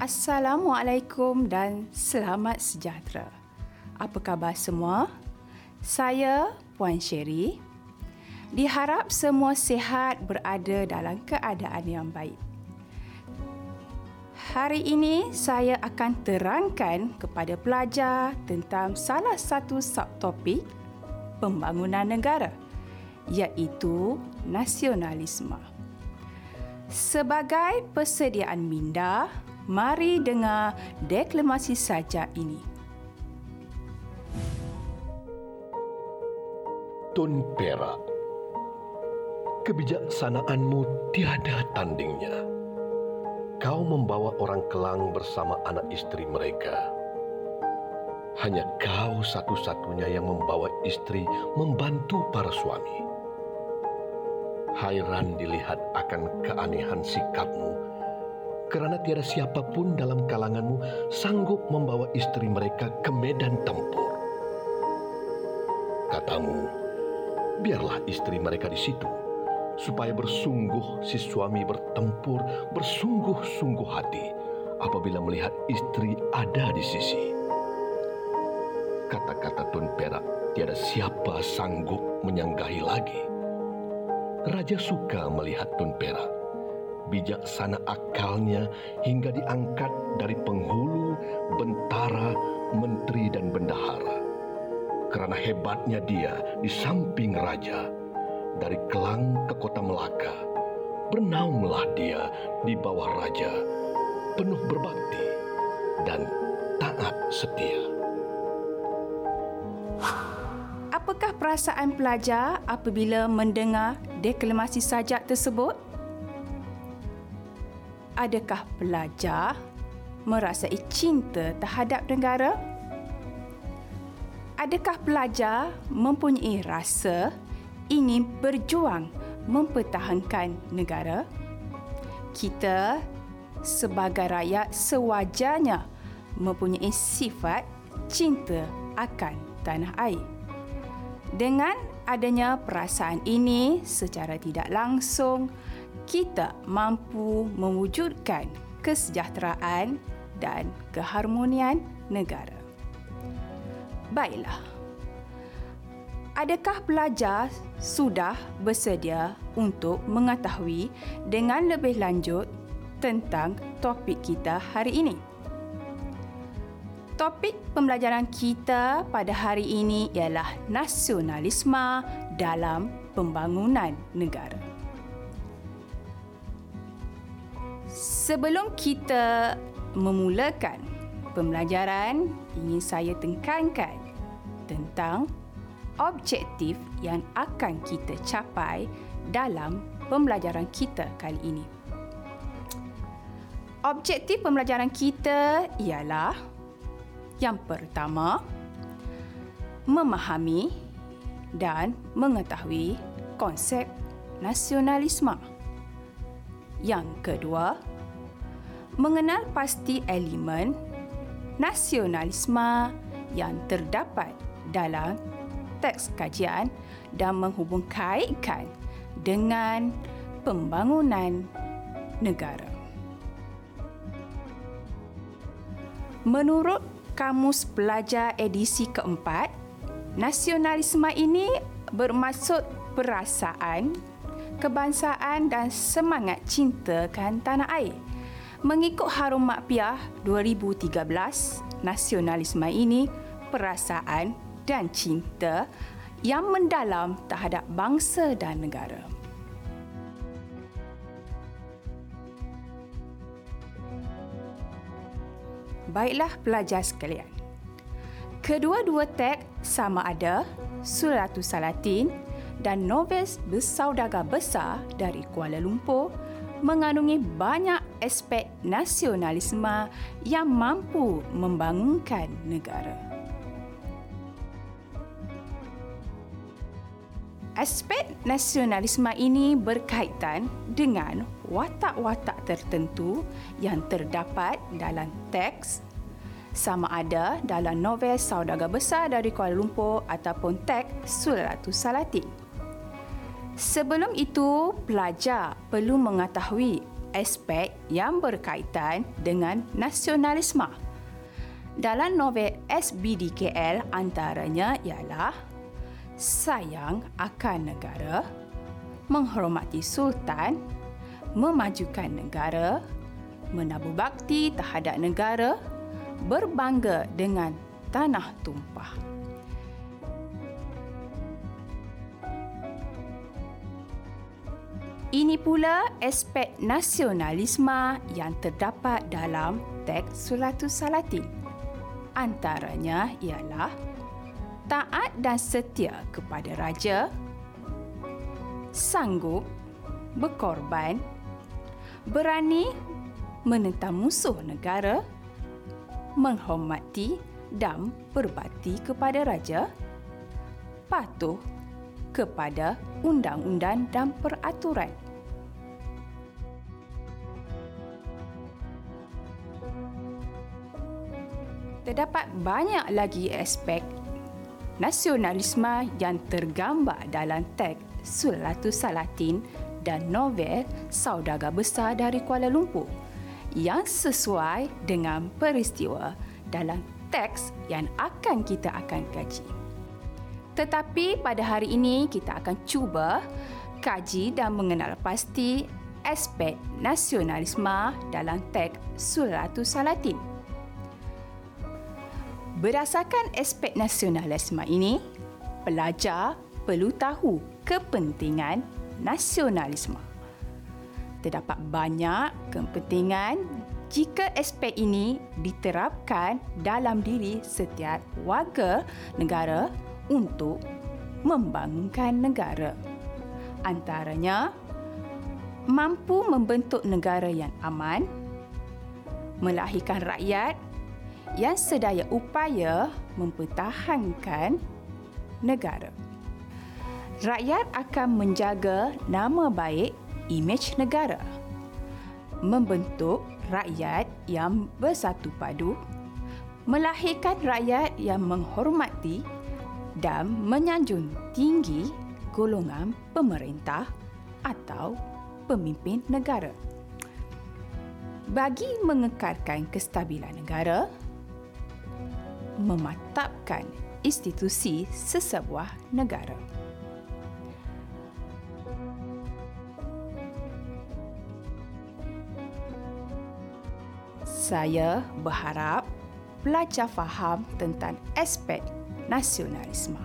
Assalamualaikum dan selamat sejahtera. Apa khabar semua? Saya Puan Sherry. Diharap semua sihat berada dalam keadaan yang baik. Hari ini saya akan terangkan kepada pelajar tentang salah satu subtopik pembangunan negara iaitu nasionalisme. Sebagai persediaan minda, mari dengar deklamasi saja ini. Tun Perak Kebijaksanaanmu tiada tandingnya. Kau membawa orang kelang bersama anak istri mereka. Hanya kau satu-satunya yang membawa istri membantu para suami. Hairan dilihat akan keanehan sikapmu kerana tiada siapa pun dalam kalanganmu sanggup membawa istri mereka ke medan tempur. Katamu, biarlah istri mereka di situ supaya bersungguh si suami bertempur bersungguh-sungguh hati apabila melihat istri ada di sisi. Kata-kata Tun Perak tiada siapa sanggup menyanggahi lagi. Raja suka melihat Tun Perak. Bijaksana akalnya hingga diangkat dari penghulu, bentara, menteri dan bendahara. Kerana hebatnya dia di samping raja, dari Kelang ke kota Melaka, bernaunglah dia di bawah raja, penuh berbakti dan taat setia. Apakah perasaan pelajar apabila mendengar deklamasi sajak tersebut? Adakah pelajar merasai cinta terhadap negara? Adakah pelajar mempunyai rasa ingin berjuang mempertahankan negara? Kita sebagai rakyat sewajarnya mempunyai sifat cinta akan tanah air. Dengan adanya perasaan ini secara tidak langsung, kita mampu mewujudkan kesejahteraan dan keharmonian negara. Baiklah. Adakah pelajar sudah bersedia untuk mengetahui dengan lebih lanjut tentang topik kita hari ini? Topik pembelajaran kita pada hari ini ialah nasionalisme dalam pembangunan negara. Sebelum kita memulakan pembelajaran, ingin saya tekankan tentang objektif yang akan kita capai dalam pembelajaran kita kali ini. Objektif pembelajaran kita ialah yang pertama, memahami dan mengetahui konsep nasionalisme. Yang kedua, mengenal pasti elemen nasionalisme yang terdapat dalam teks kajian dan menghubungkaitkan dengan pembangunan negara. Menurut Kamus Pelajar edisi keempat, nasionalisme ini bermaksud perasaan, kebangsaan dan semangat cintakan tanah air. Mengikut Harum Makpiah 2013, nasionalisme ini perasaan dan cinta yang mendalam terhadap bangsa dan negara. Baiklah pelajar sekalian. Kedua-dua teks sama ada Suratul Salatin dan novel bersaudagar besar dari Kuala Lumpur mengandungi banyak aspek nasionalisme yang mampu membangunkan negara. Aspek nasionalisme ini berkaitan dengan watak-watak tertentu yang terdapat dalam teks sama ada dalam novel Saudagar Besar dari Kuala Lumpur ataupun teks Suratul Salatin. Sebelum itu, pelajar perlu mengetahui aspek yang berkaitan dengan nasionalisme. Dalam novel SBDKL antaranya ialah sayang akan negara, menghormati sultan, memajukan negara, menabur bakti terhadap negara, berbangga dengan tanah tumpah. Ini pula aspek nasionalisme yang terdapat dalam teks Suratus Salatin. Antaranya ialah taat dan setia kepada raja, sanggup berkorban, berani menentang musuh negara, menghormati dan berbakti kepada raja, patuh kepada undang-undang dan peraturan. Terdapat banyak lagi aspek nasionalisme yang tergambar dalam teks Sulatus Salatin dan novel Saudagar Besar dari Kuala Lumpur yang sesuai dengan peristiwa dalam teks yang akan kita akan kaji. Tetapi pada hari ini kita akan cuba kaji dan mengenal pasti aspek nasionalisme dalam teks Suratus Salatin. Berdasarkan aspek nasionalisme ini, pelajar perlu tahu kepentingan nasionalisme terdapat banyak kepentingan jika aspek ini diterapkan dalam diri setiap warga negara untuk membangunkan negara. Antaranya, mampu membentuk negara yang aman, melahirkan rakyat yang sedaya upaya mempertahankan negara. Rakyat akan menjaga nama baik imej negara. Membentuk rakyat yang bersatu padu, melahirkan rakyat yang menghormati dan menyanjung tinggi golongan pemerintah atau pemimpin negara. Bagi mengekalkan kestabilan negara, mematapkan institusi sesebuah negara. saya berharap pelajar faham tentang aspek nasionalisme.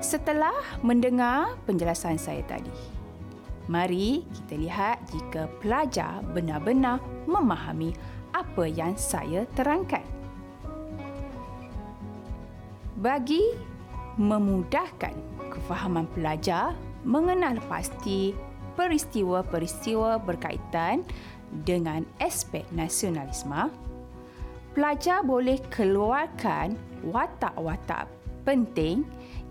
Setelah mendengar penjelasan saya tadi, mari kita lihat jika pelajar benar-benar memahami apa yang saya terangkan. Bagi memudahkan kefahaman pelajar mengenal pasti peristiwa-peristiwa berkaitan dengan aspek nasionalisme, pelajar boleh keluarkan watak-watak penting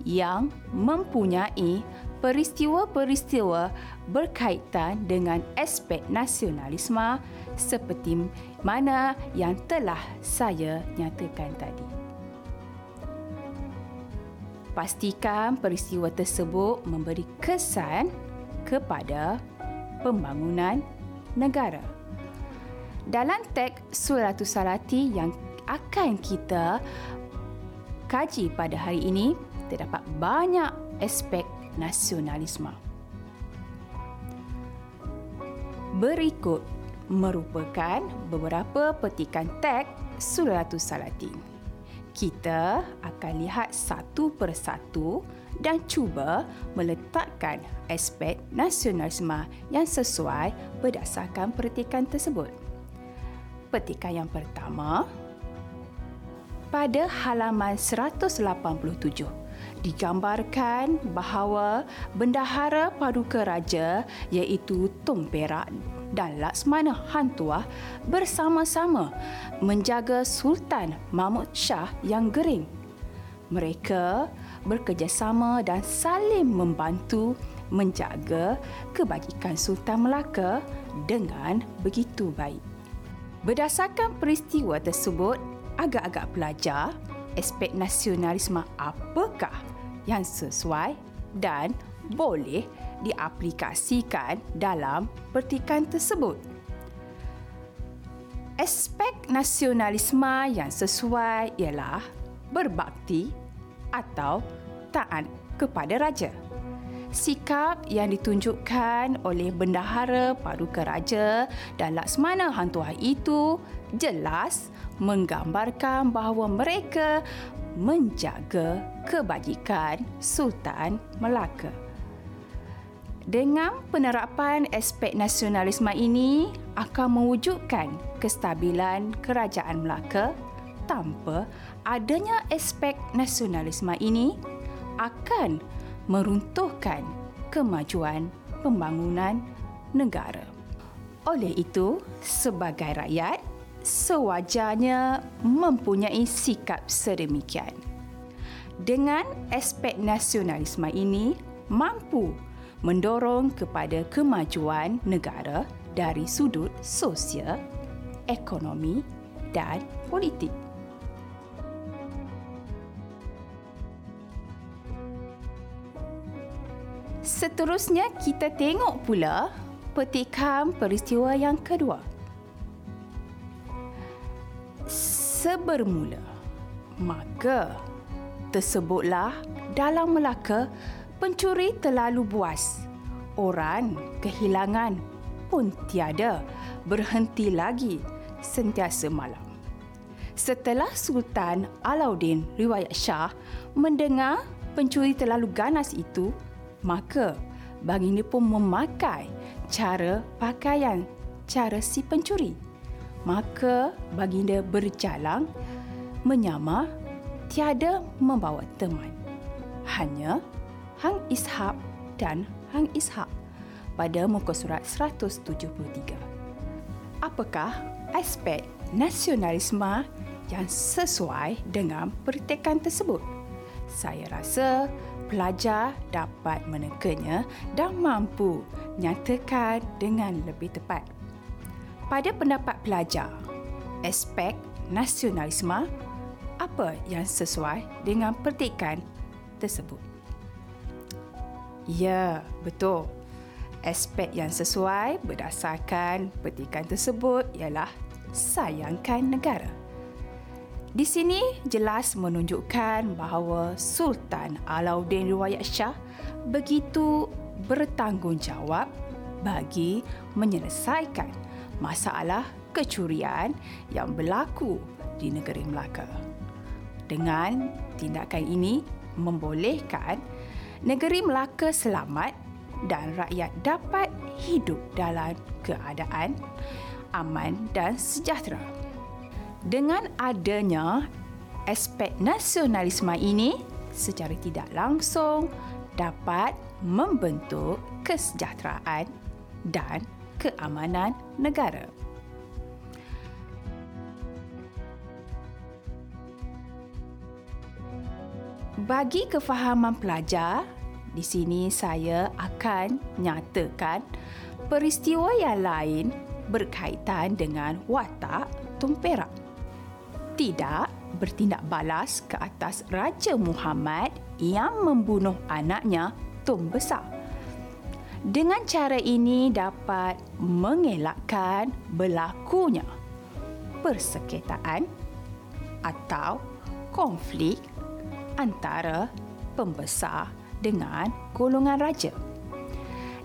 yang mempunyai peristiwa-peristiwa berkaitan dengan aspek nasionalisme seperti mana yang telah saya nyatakan tadi. Pastikan peristiwa tersebut memberi kesan kepada pembangunan negara. Dalam teks Suratus Salati yang akan kita kaji pada hari ini, terdapat banyak aspek nasionalisme. Berikut merupakan beberapa petikan teks Suratus Salati. Kita akan lihat satu persatu dan cuba meletakkan aspek nasionalisme yang sesuai berdasarkan petikan tersebut. Petikan yang pertama, pada halaman 187 digambarkan bahawa bendahara paduka raja iaitu Tung Perak dan Laksmana Hantuah bersama-sama menjaga Sultan Mahmud Shah yang gering. Mereka bekerjasama dan saling membantu menjaga kebajikan Sultan Melaka dengan begitu baik. Berdasarkan peristiwa tersebut, agak-agak pelajar aspek nasionalisme apakah yang sesuai dan boleh diaplikasikan dalam petikan tersebut. Aspek nasionalisme yang sesuai ialah berbakti atau taat kepada raja. Sikap yang ditunjukkan oleh bendahara paduka raja dan Laksmana Hang Tuah itu jelas menggambarkan bahawa mereka menjaga kebajikan Sultan Melaka. Dengan penerapan aspek nasionalisme ini akan mewujudkan kestabilan kerajaan Melaka tanpa adanya aspek nasionalisme ini akan meruntuhkan kemajuan pembangunan negara. Oleh itu, sebagai rakyat, sewajarnya mempunyai sikap sedemikian. Dengan aspek nasionalisme ini mampu mendorong kepada kemajuan negara dari sudut sosial, ekonomi dan politik. Seterusnya kita tengok pula petikan peristiwa yang kedua. Sebermula, maka tersebutlah dalam Melaka pencuri terlalu buas. Orang kehilangan pun tiada berhenti lagi sentiasa malam. Setelah Sultan Alauddin Riwayat Shah mendengar pencuri terlalu ganas itu, maka baginda pun memakai cara pakaian cara si pencuri. Maka baginda berjalang menyamar tiada membawa teman. Hanya Hang Ishak dan Hang Ishak pada muka surat 173. Apakah aspek nasionalisme yang sesuai dengan pertekan tersebut? Saya rasa pelajar dapat menekannya dan mampu nyatakan dengan lebih tepat. Pada pendapat pelajar, aspek nasionalisme apa yang sesuai dengan petikan tersebut? Ya, betul. Aspek yang sesuai berdasarkan petikan tersebut ialah sayangkan negara. Di sini jelas menunjukkan bahawa Sultan Alauddin Riwayat Shah begitu bertanggungjawab bagi menyelesaikan masalah kecurian yang berlaku di negeri Melaka. Dengan tindakan ini membolehkan negeri Melaka selamat dan rakyat dapat hidup dalam keadaan aman dan sejahtera. Dengan adanya aspek nasionalisme ini secara tidak langsung dapat membentuk kesejahteraan dan keamanan negara. Bagi kefahaman pelajar, di sini saya akan nyatakan peristiwa yang lain berkaitan dengan watak Tumperak tidak bertindak balas ke atas Raja Muhammad yang membunuh anaknya Tum Besar. Dengan cara ini dapat mengelakkan berlakunya persekitaran atau konflik antara pembesar dengan golongan raja.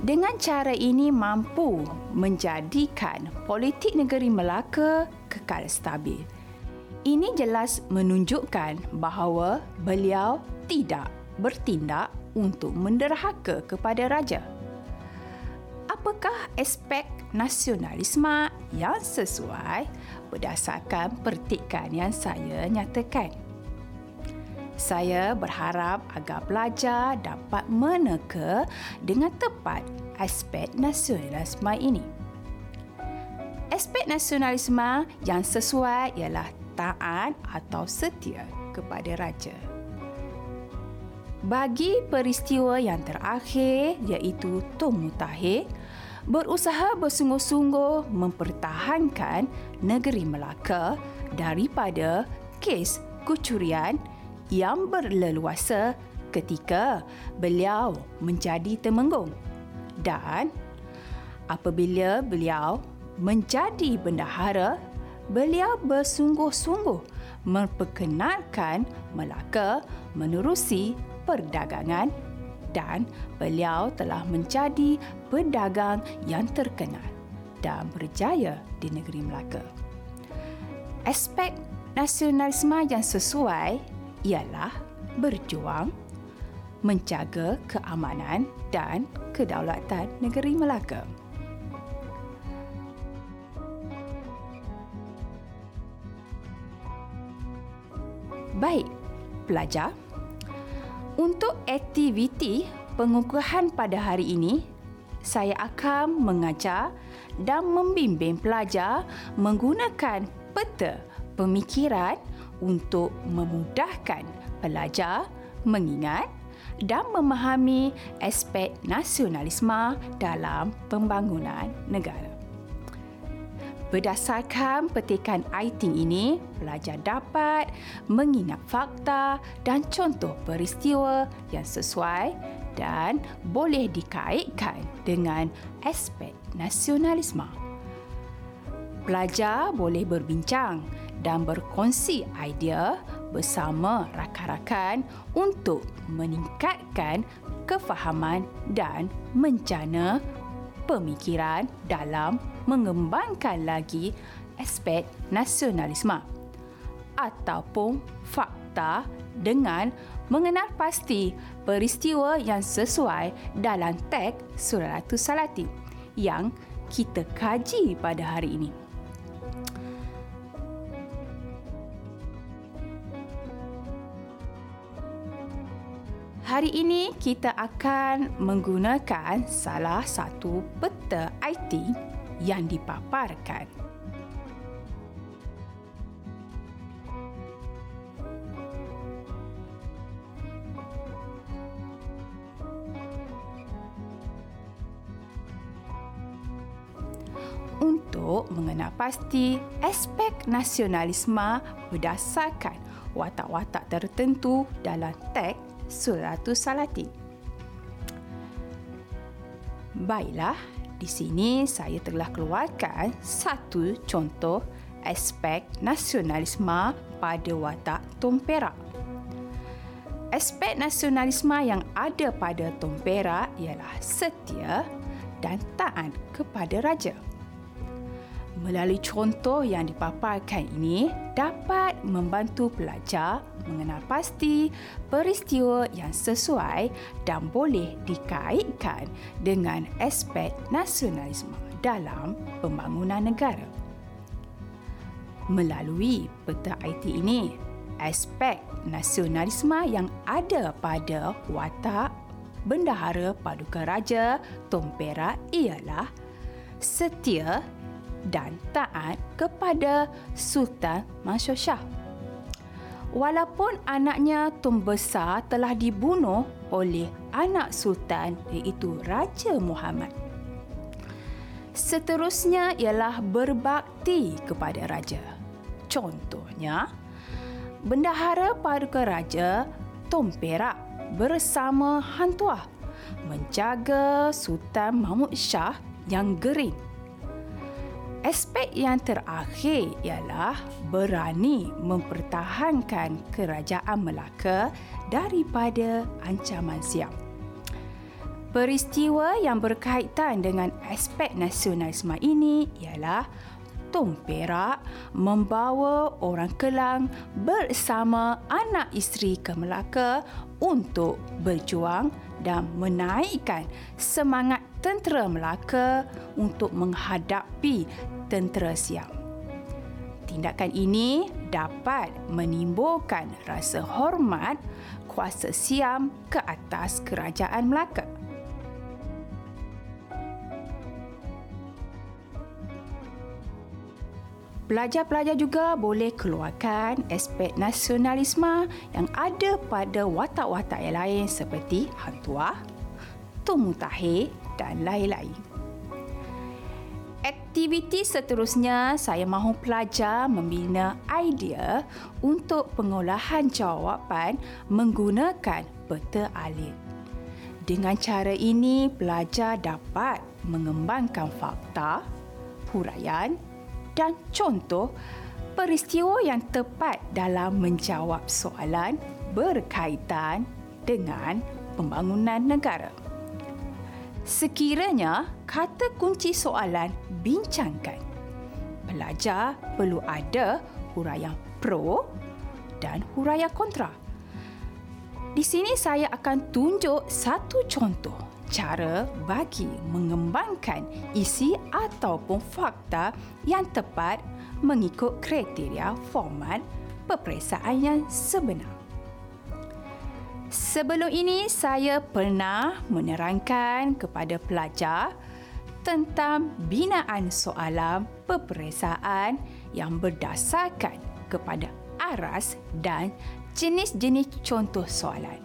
Dengan cara ini mampu menjadikan politik negeri Melaka kekal stabil ini jelas menunjukkan bahawa beliau tidak bertindak untuk menderhaka kepada raja. Apakah aspek nasionalisme yang sesuai berdasarkan pertikan yang saya nyatakan? Saya berharap agar pelajar dapat meneka dengan tepat aspek nasionalisme ini. Aspek nasionalisme yang sesuai ialah taat atau setia kepada raja. Bagi peristiwa yang terakhir iaitu Tung Mutahir berusaha bersungguh-sungguh mempertahankan negeri Melaka daripada kes kecurian yang berleluasa ketika beliau menjadi temenggung dan apabila beliau menjadi bendahara, beliau bersungguh-sungguh memperkenalkan Melaka menerusi perdagangan dan beliau telah menjadi pedagang yang terkenal dan berjaya di negeri Melaka. Aspek nasionalisme yang sesuai ialah berjuang menjaga keamanan dan kedaulatan negeri Melaka. Baik, pelajar. Untuk aktiviti pengukuhan pada hari ini, saya akan mengajar dan membimbing pelajar menggunakan peta pemikiran untuk memudahkan pelajar mengingat dan memahami aspek nasionalisme dalam pembangunan negara. Berdasarkan petikan ITING ini, pelajar dapat mengingat fakta dan contoh peristiwa yang sesuai dan boleh dikaitkan dengan aspek nasionalisme. Pelajar boleh berbincang dan berkongsi idea bersama rakan-rakan untuk meningkatkan kefahaman dan mencana pemikiran dalam mengembangkan lagi aspek nasionalisme ataupun fakta dengan mengenal pasti peristiwa yang sesuai dalam teks Suratu Salati yang kita kaji pada hari ini. Hari ini kita akan menggunakan salah satu peta IT yang dipaparkan. Untuk mengenal pasti aspek nasionalisme berdasarkan watak-watak tertentu dalam teks Suratul Salatin. Baiklah, di sini saya telah keluarkan satu contoh aspek nasionalisme pada watak Tom Aspek nasionalisme yang ada pada Tom ialah setia dan taat kepada raja. Melalui contoh yang dipaparkan ini dapat membantu pelajar mengenal pasti peristiwa yang sesuai dan boleh dikaitkan dengan aspek nasionalisme dalam pembangunan negara. Melalui peta IT ini, aspek nasionalisme yang ada pada watak Bendahara Paduka Raja Tompera ialah setia dan taat kepada Sultan Mansur Shah walaupun anaknya Tun Besar telah dibunuh oleh anak sultan iaitu Raja Muhammad. Seterusnya ialah berbakti kepada raja. Contohnya, Bendahara Paduka Raja Tun Perak bersama Hantuah menjaga Sultan Mahmud Shah yang gering Aspek yang terakhir ialah berani mempertahankan kerajaan Melaka daripada ancaman siap. Peristiwa yang berkaitan dengan aspek nasionalisme ini ialah Tung Perak membawa orang Kelang bersama anak isteri ke Melaka untuk berjuang dan menaikkan semangat tentera Melaka untuk menghadapi tentera Siam. Tindakan ini dapat menimbulkan rasa hormat kuasa Siam ke atas kerajaan Melaka. Pelajar-pelajar juga boleh keluarkan aspek nasionalisme yang ada pada watak-watak yang lain seperti Hantuah, Tumutahir dan lain-lain. Aktiviti seterusnya, saya mahu pelajar membina idea untuk pengolahan jawapan menggunakan peta alif. Dengan cara ini, pelajar dapat mengembangkan fakta, huraian dan contoh peristiwa yang tepat dalam menjawab soalan berkaitan dengan pembangunan negara. Sekiranya kata kunci soalan bincangkan, pelajar perlu ada huraian pro dan huraian kontra di sini saya akan tunjuk satu contoh cara bagi mengembangkan isi ataupun fakta yang tepat mengikut kriteria format peperiksaan yang sebenar. Sebelum ini saya pernah menerangkan kepada pelajar tentang binaan soalan peperiksaan yang berdasarkan kepada aras dan jenis-jenis contoh soalan.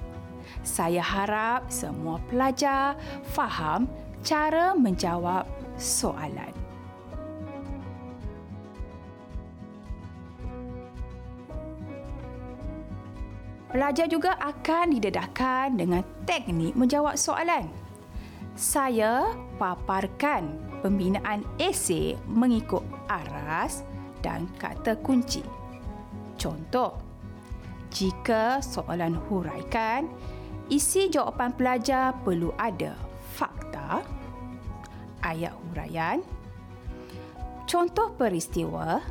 Saya harap semua pelajar faham cara menjawab soalan. Pelajar juga akan didedahkan dengan teknik menjawab soalan. Saya paparkan pembinaan esei mengikut aras dan kata kunci. Contoh, jika soalan huraikan, isi jawapan pelajar perlu ada fakta, ayat huraian, contoh peristiwa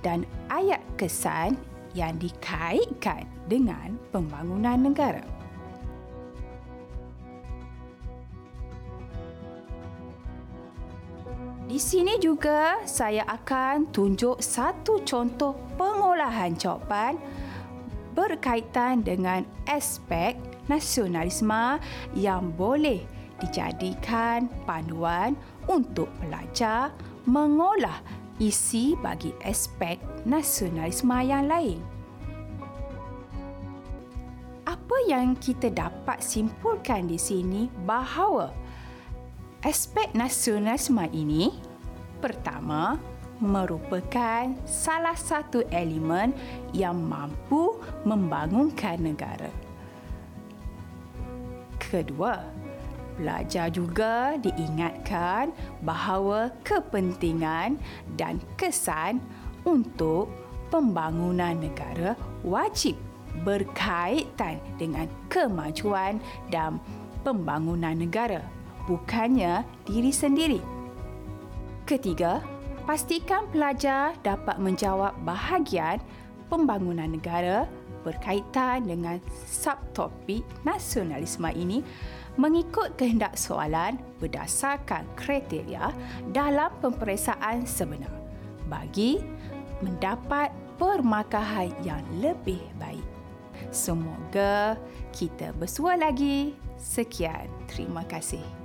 dan ayat kesan yang dikaitkan dengan pembangunan negara. Di sini juga saya akan tunjuk satu contoh pengolahan jawapan berkaitan dengan aspek nasionalisme yang boleh dijadikan panduan untuk pelajar mengolah isi bagi aspek nasionalisme yang lain. Apa yang kita dapat simpulkan di sini bahawa aspek nasionalisme ini pertama merupakan salah satu elemen yang mampu membangunkan negara. Kedua, pelajar juga diingatkan bahawa kepentingan dan kesan untuk pembangunan negara wajib berkaitan dengan kemajuan dan pembangunan negara, bukannya diri sendiri. Ketiga, pastikan pelajar dapat menjawab bahagian pembangunan negara berkaitan dengan subtopik nasionalisme ini mengikut kehendak soalan berdasarkan kriteria dalam pemeriksaan sebenar bagi mendapat permakahan yang lebih baik. Semoga kita bersua lagi. Sekian. Terima kasih.